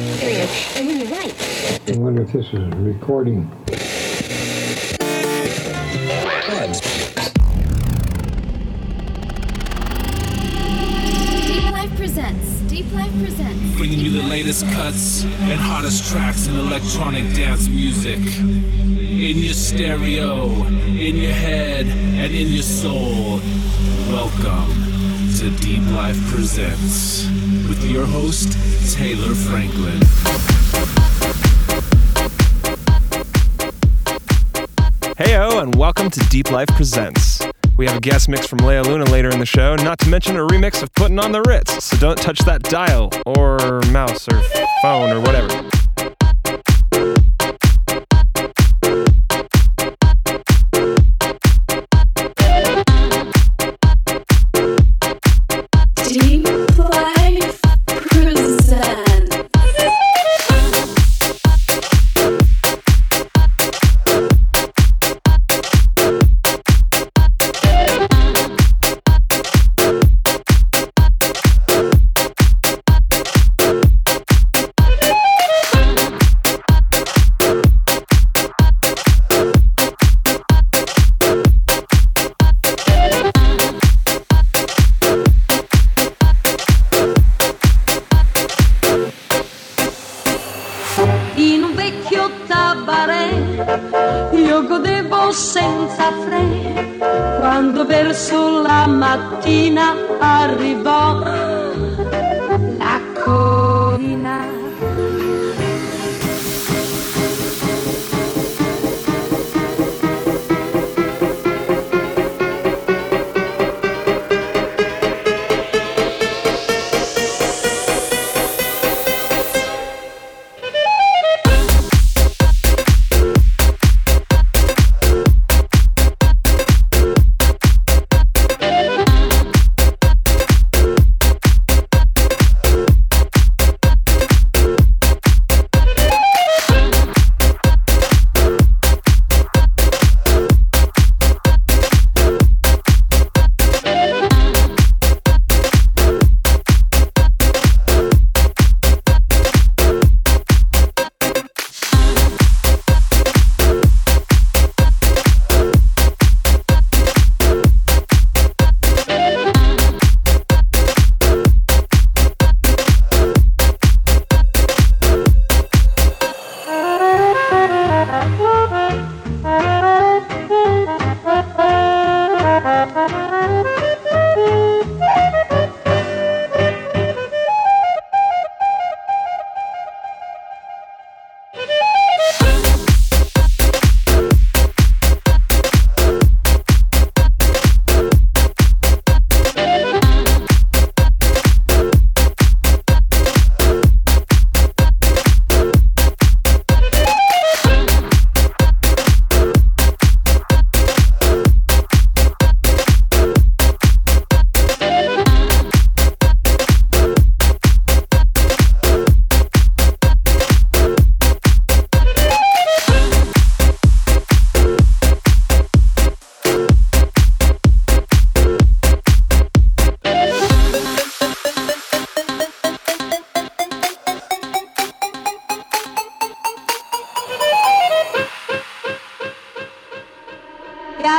And when you write. I wonder if this is recording. Deep Life presents. Deep Life presents. bringing you the latest cuts and hottest tracks in electronic dance music. In your stereo, in your head, and in your soul. Welcome to Deep Life Presents with your host, Taylor Franklin. Heyo, and welcome to Deep Life Presents. We have a guest mix from Leia Luna later in the show, not to mention a remix of Putting on the Ritz, so don't touch that dial, or mouse, or phone, or whatever.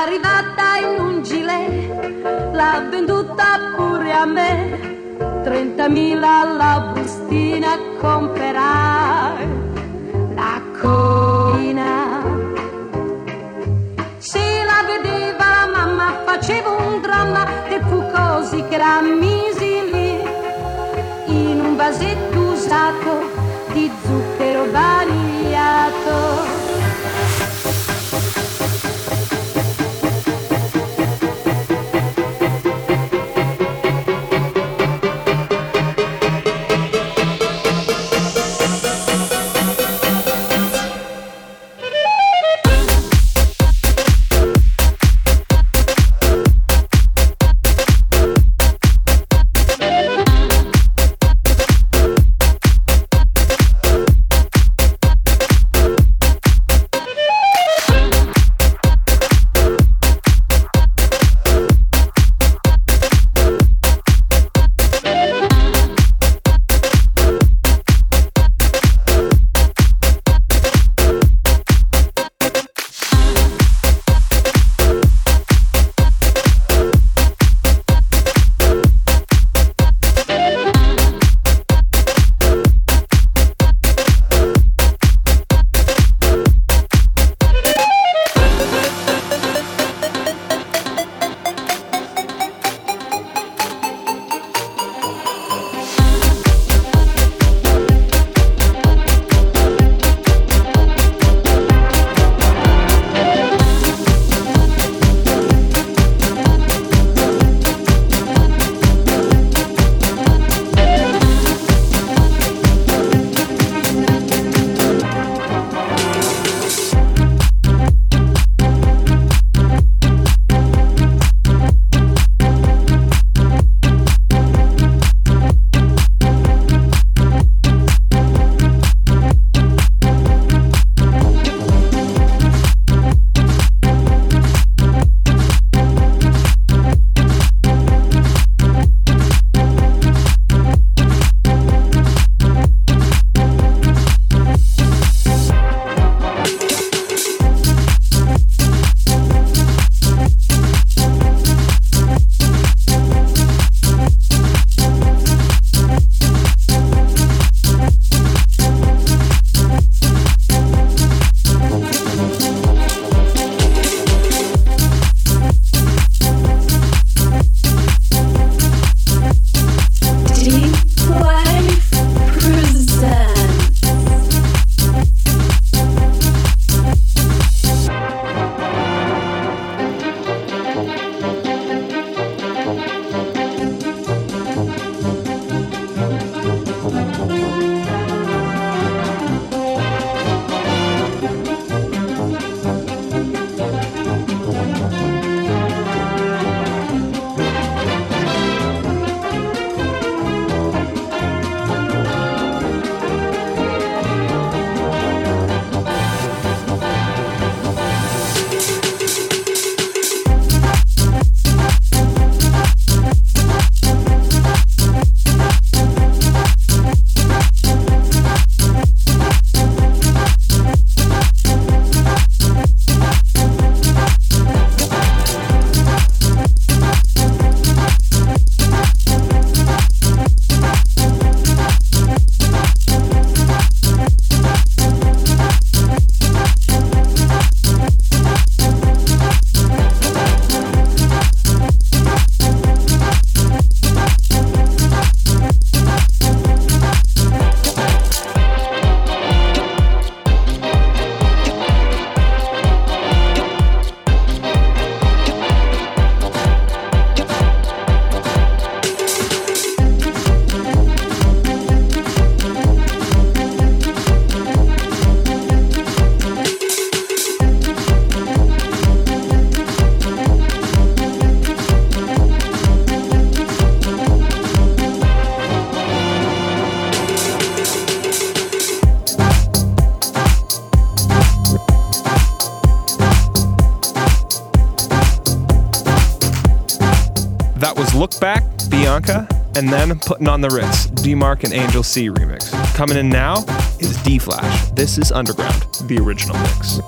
Arrivata in un gilet l'ha venduta pure a me. 30.000 la bustina comperai. La collina se la vedeva la mamma faceva un dramma e fu così che la misi lì in un vasetto usato di zucchero bagnato Putting on the Ritz, D-Mark and Angel C remix. Coming in now is D-Flash. This is Underground, the original mix.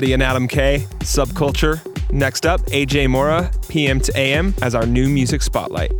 Addy and Adam K, Subculture. Next up, AJ Mora, PM to AM, as our new music spotlight.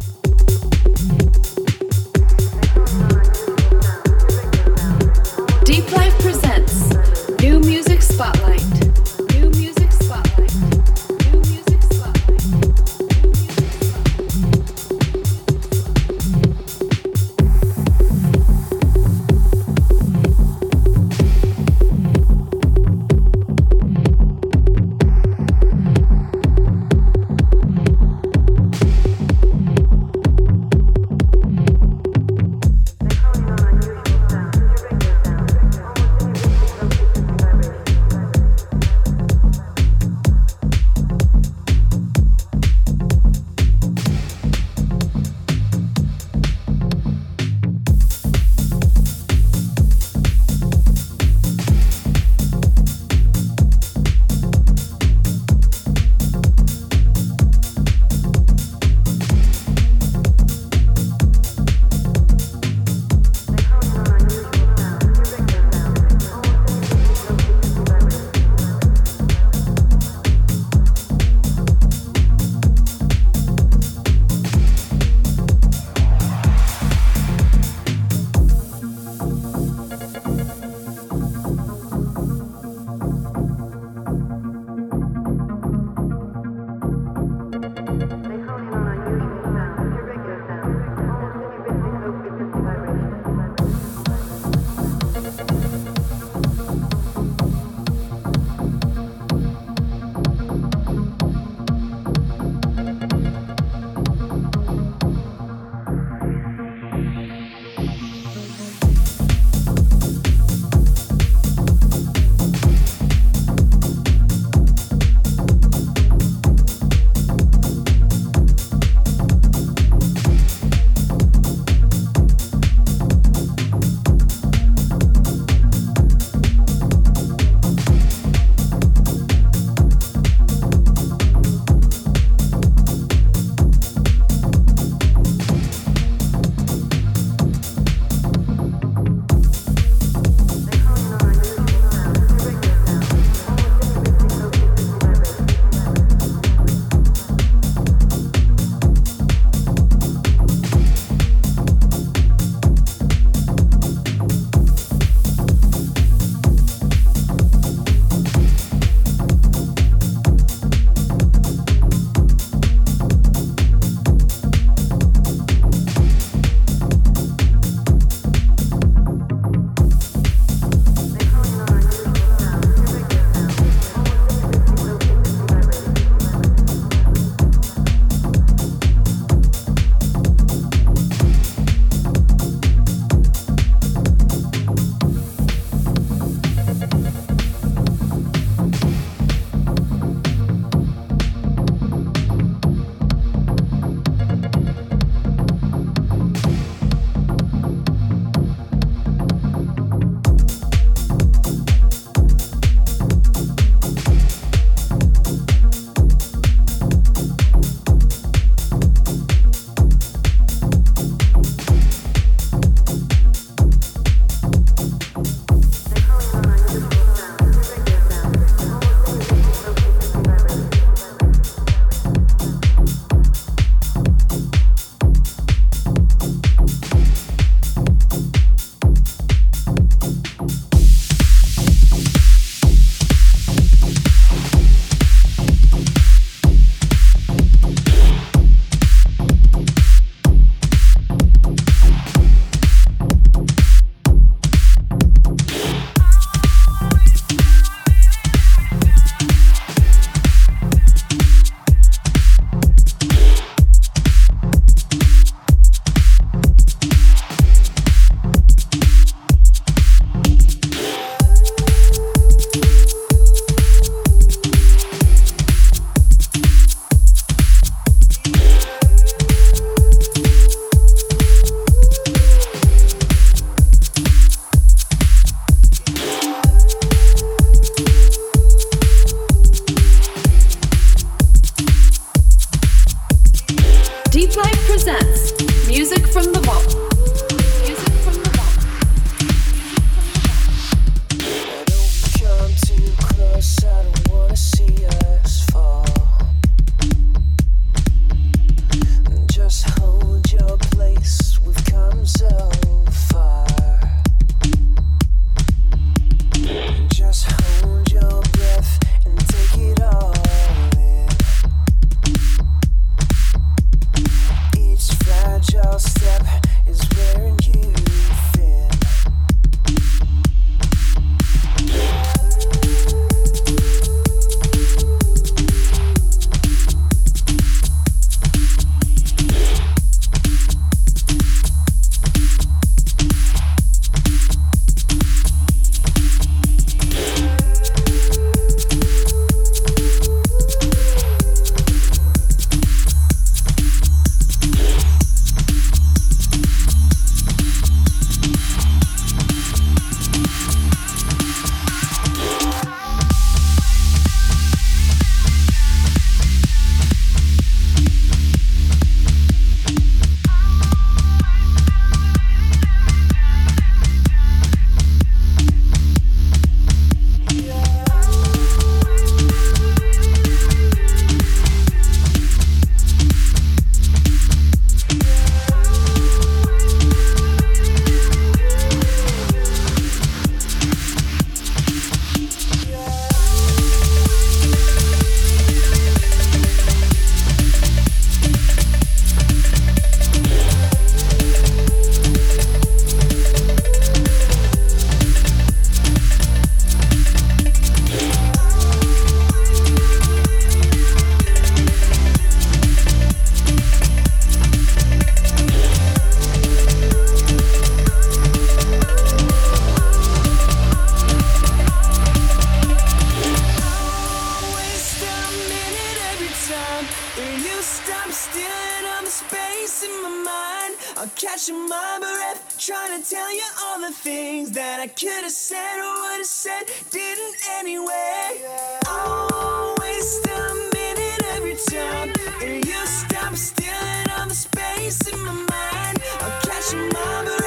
said or what I said didn't anyway. I waste a minute every time, and you stop stealing all the space in my mind. I'll catch your mama.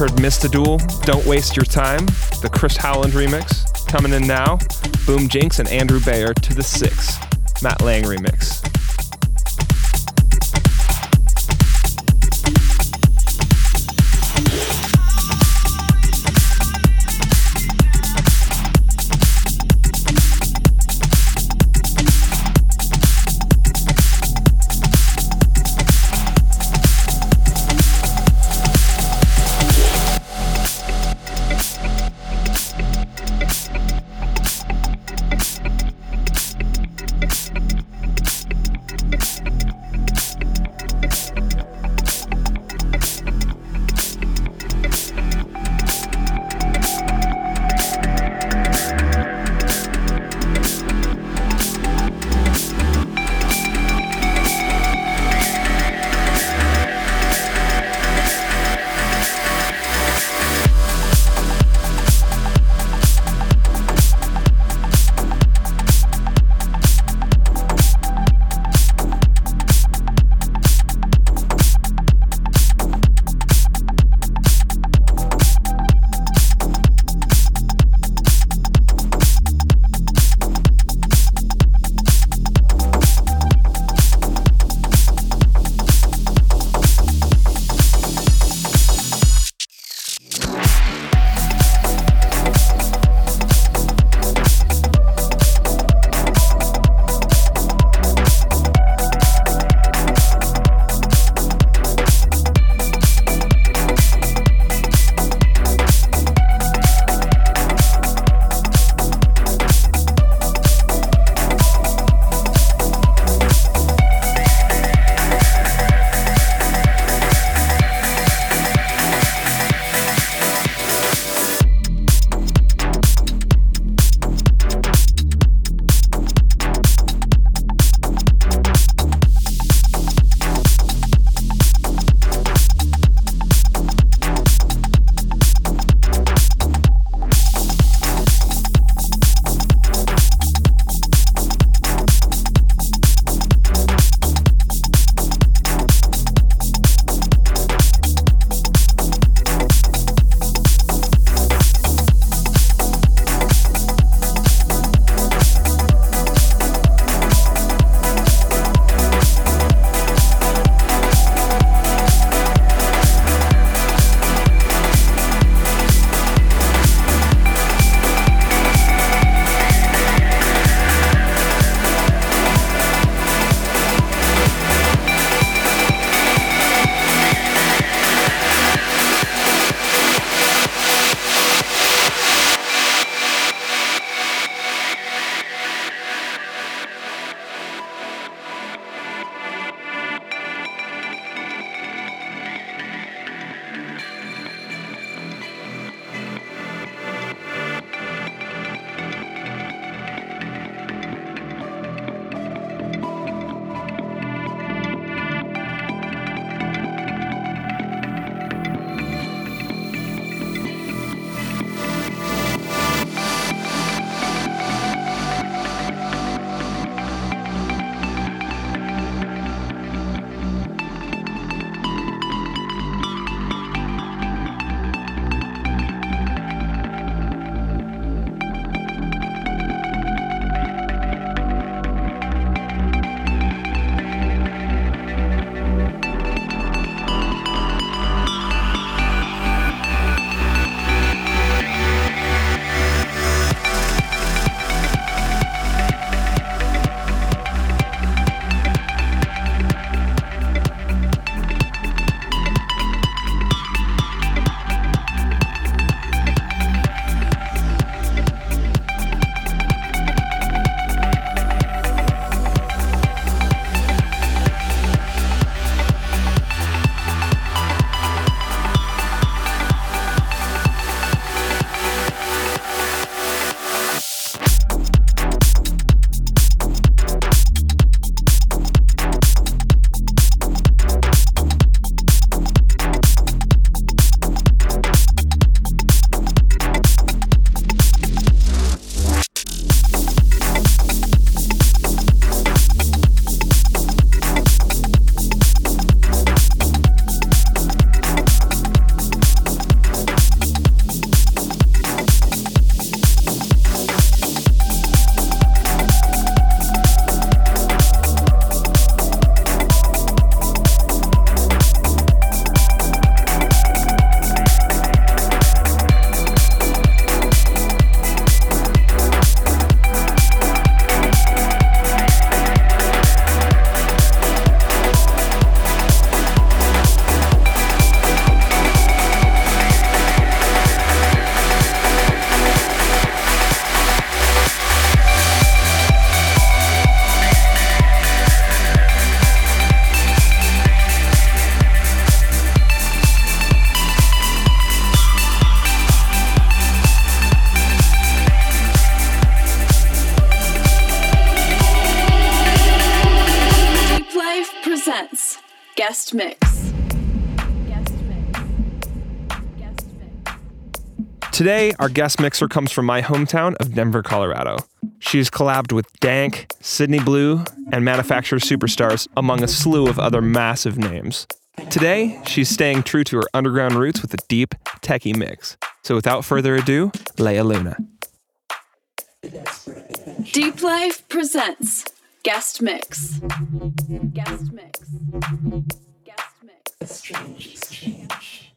Heard Mr. Duel, Don't Waste Your Time, the Chris Howland remix. Coming in now, Boom Jinx and Andrew Bayer to the Six, Matt Lange remix. Guest mix. Guest mix. Guest mix. Today, our guest mixer comes from my hometown of Denver, Colorado. She's collabed with Dank, Sydney Blue, and Manufactured Superstars, among a slew of other massive names. Today, she's staying true to her underground roots with a deep, techie mix. So without further ado, Leia Luna. Deep Life presents Guest Mix. Guest Mix. A strange exchange.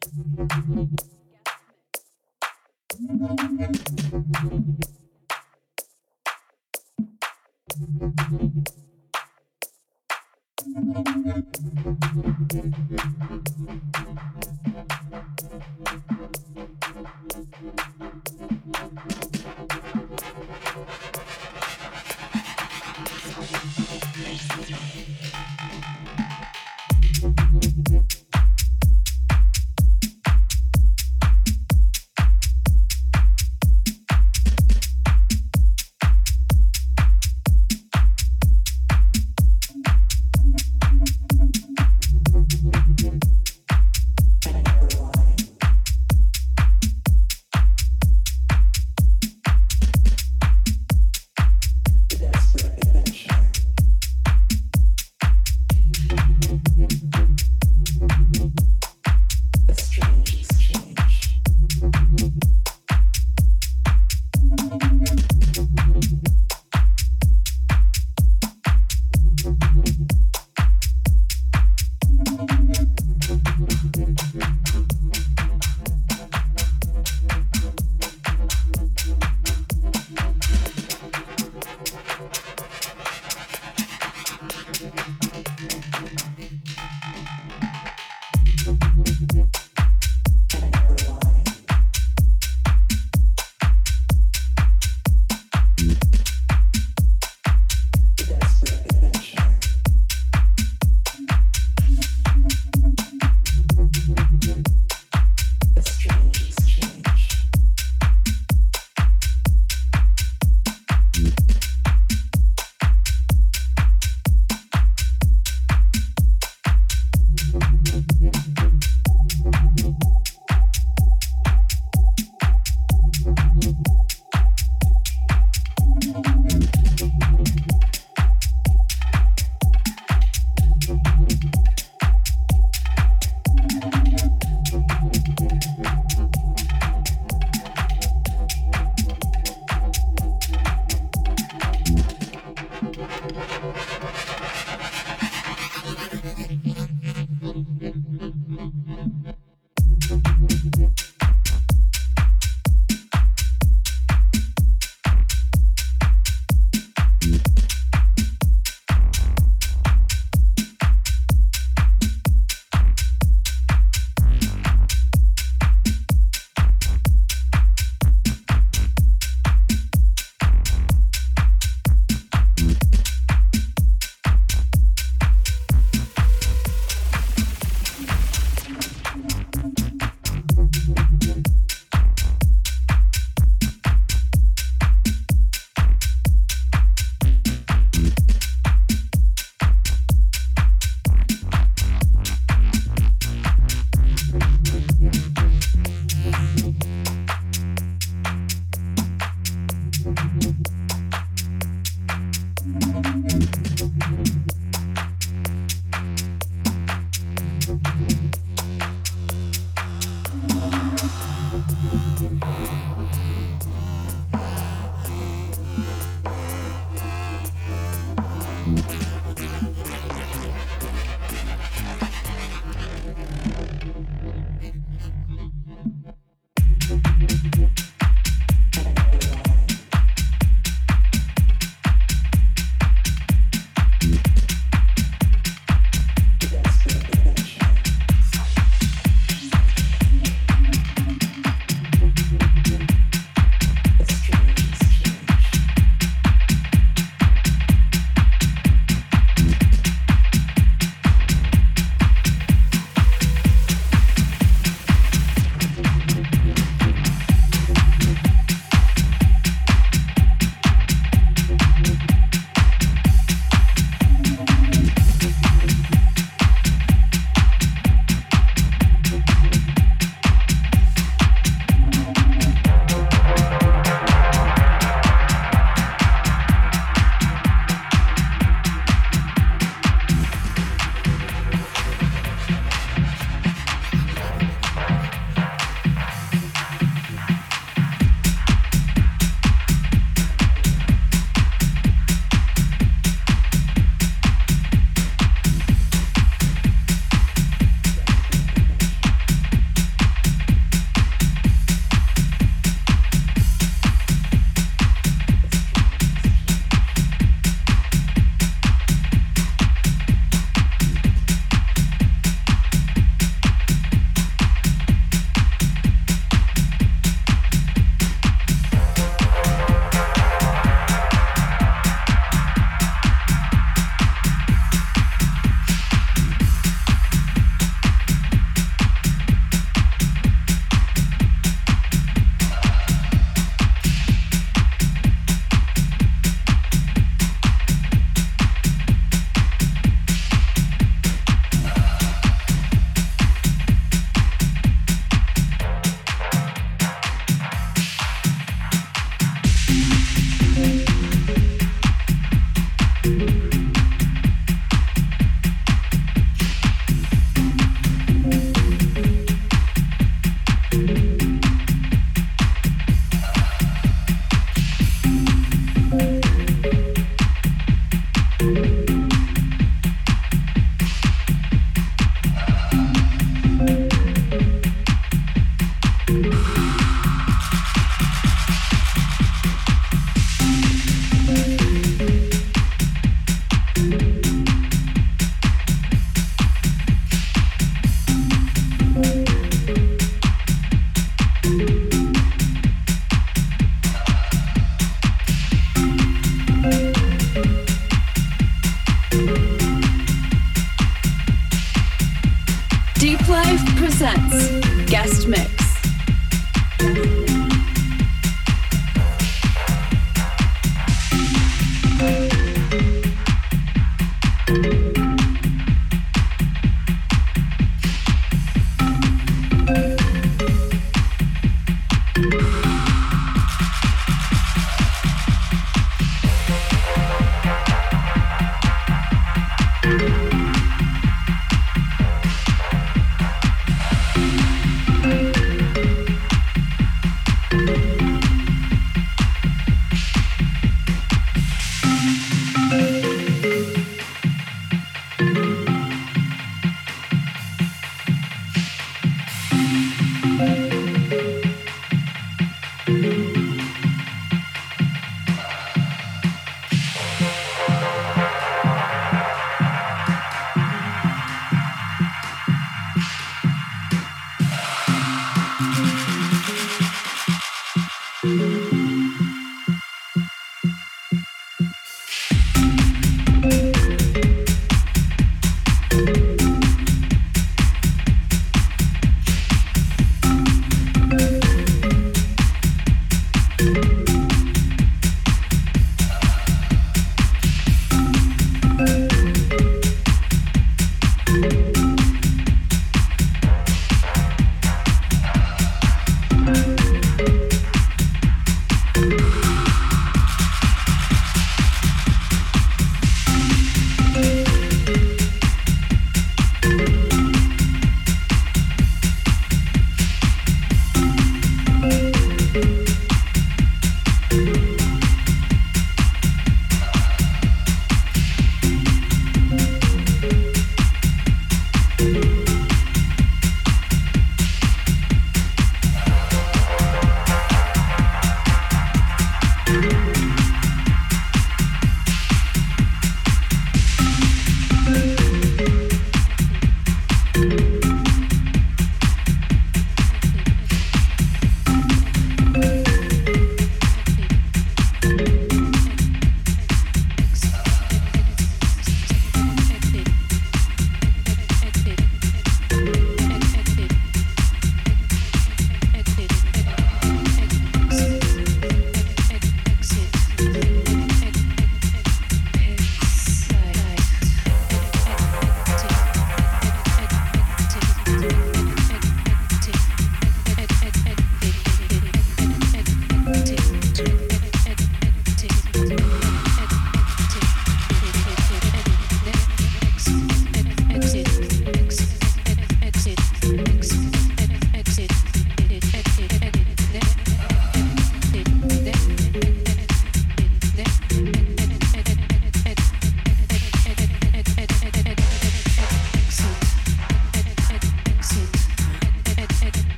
Deep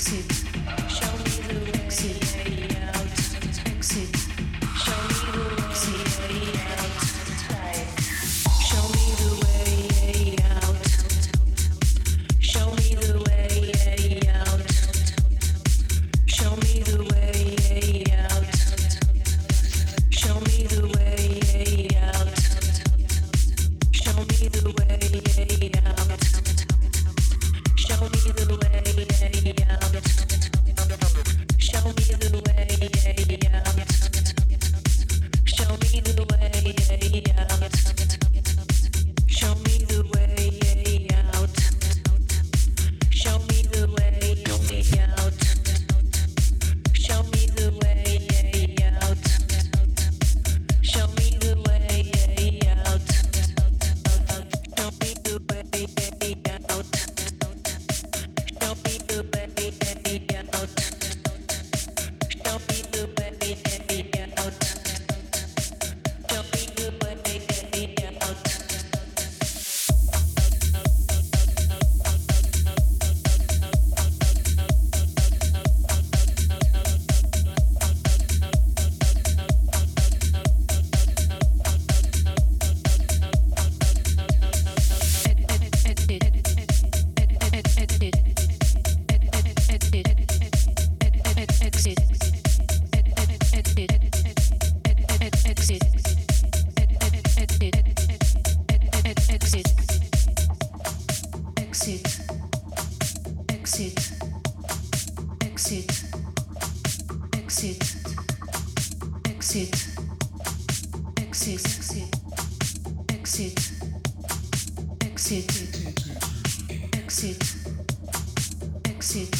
Exit. Thank you.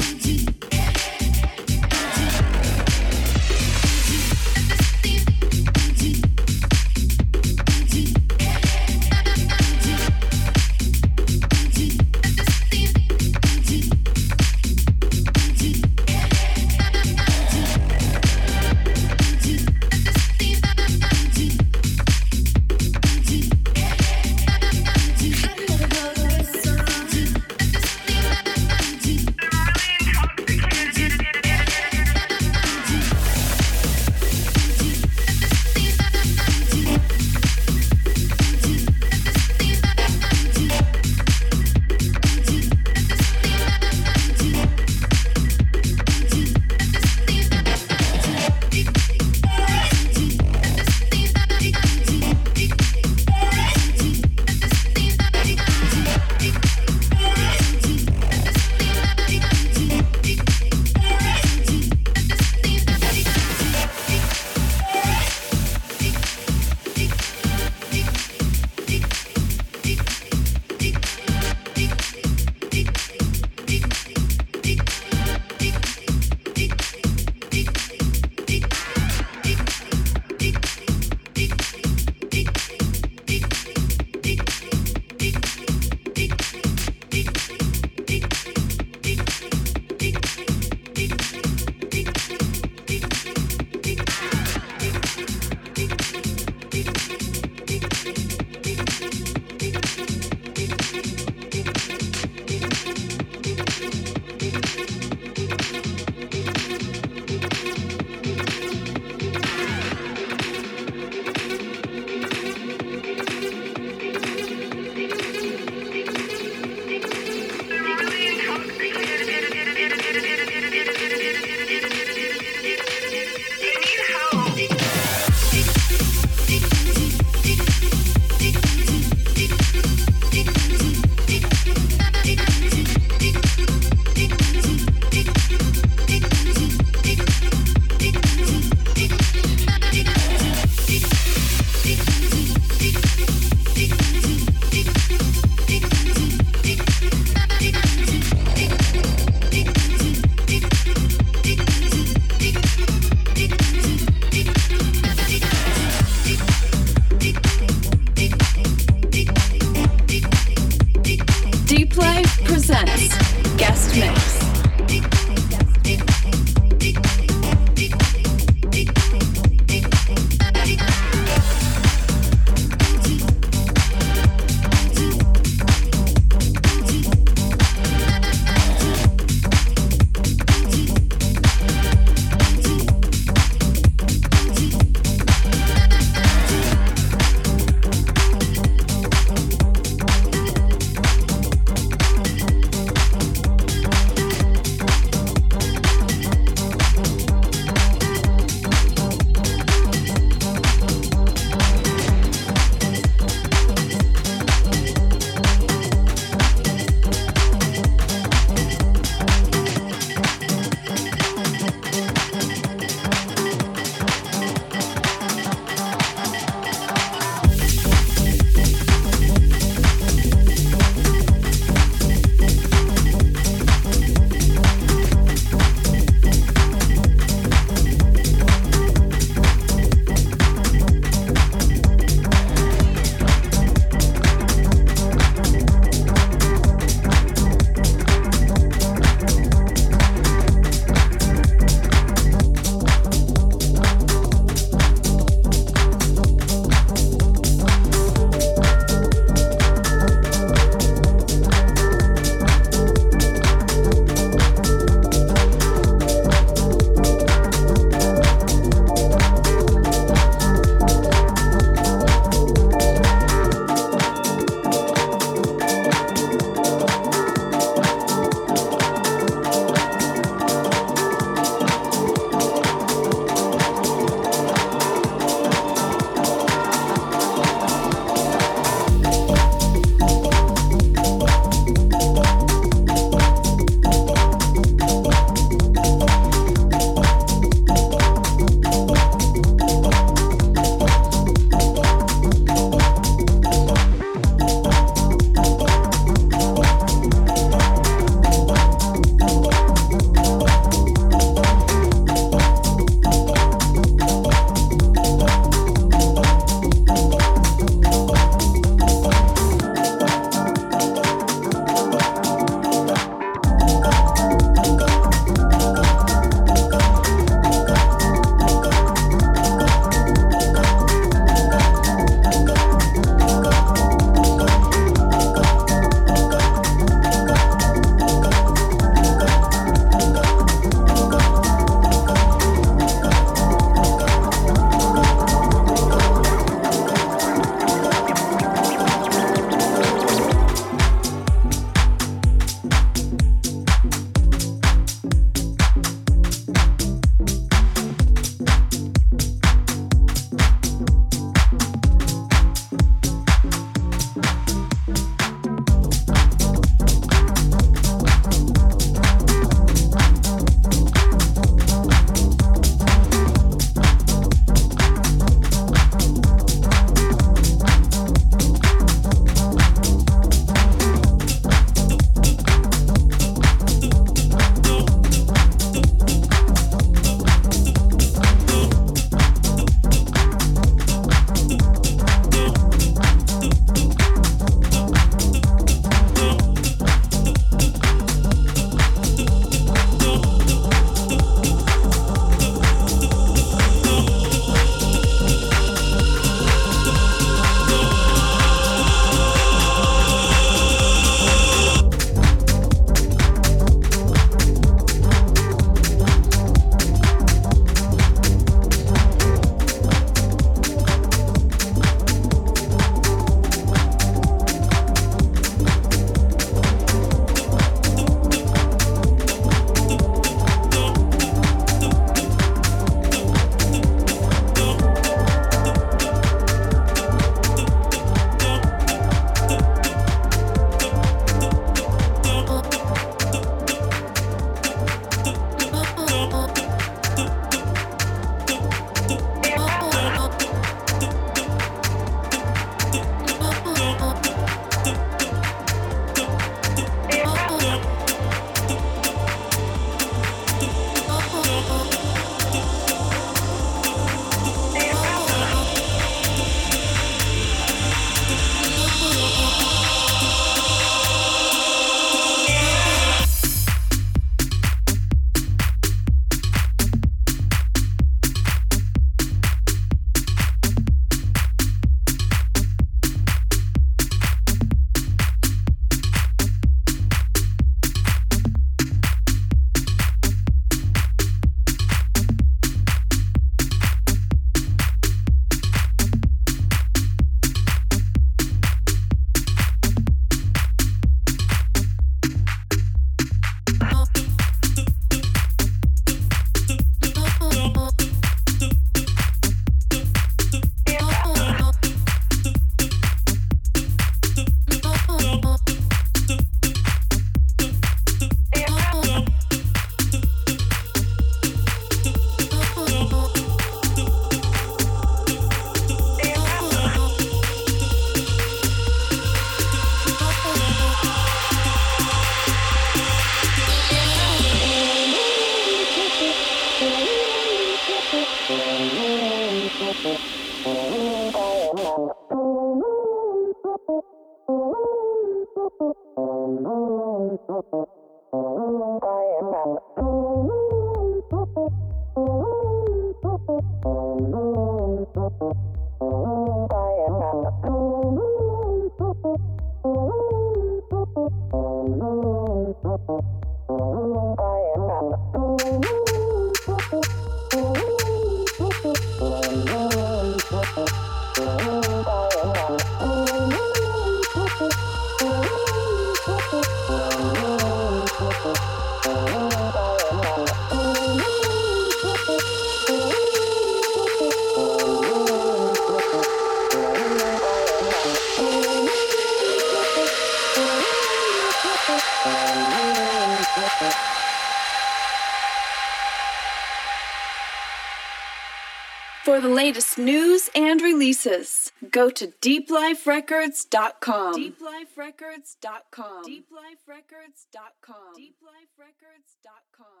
Releases. Go to deepliferecords.com. Deepliferecords.com. Deepliferecords.com. Deepliferecords.com. Deepliferecords.com.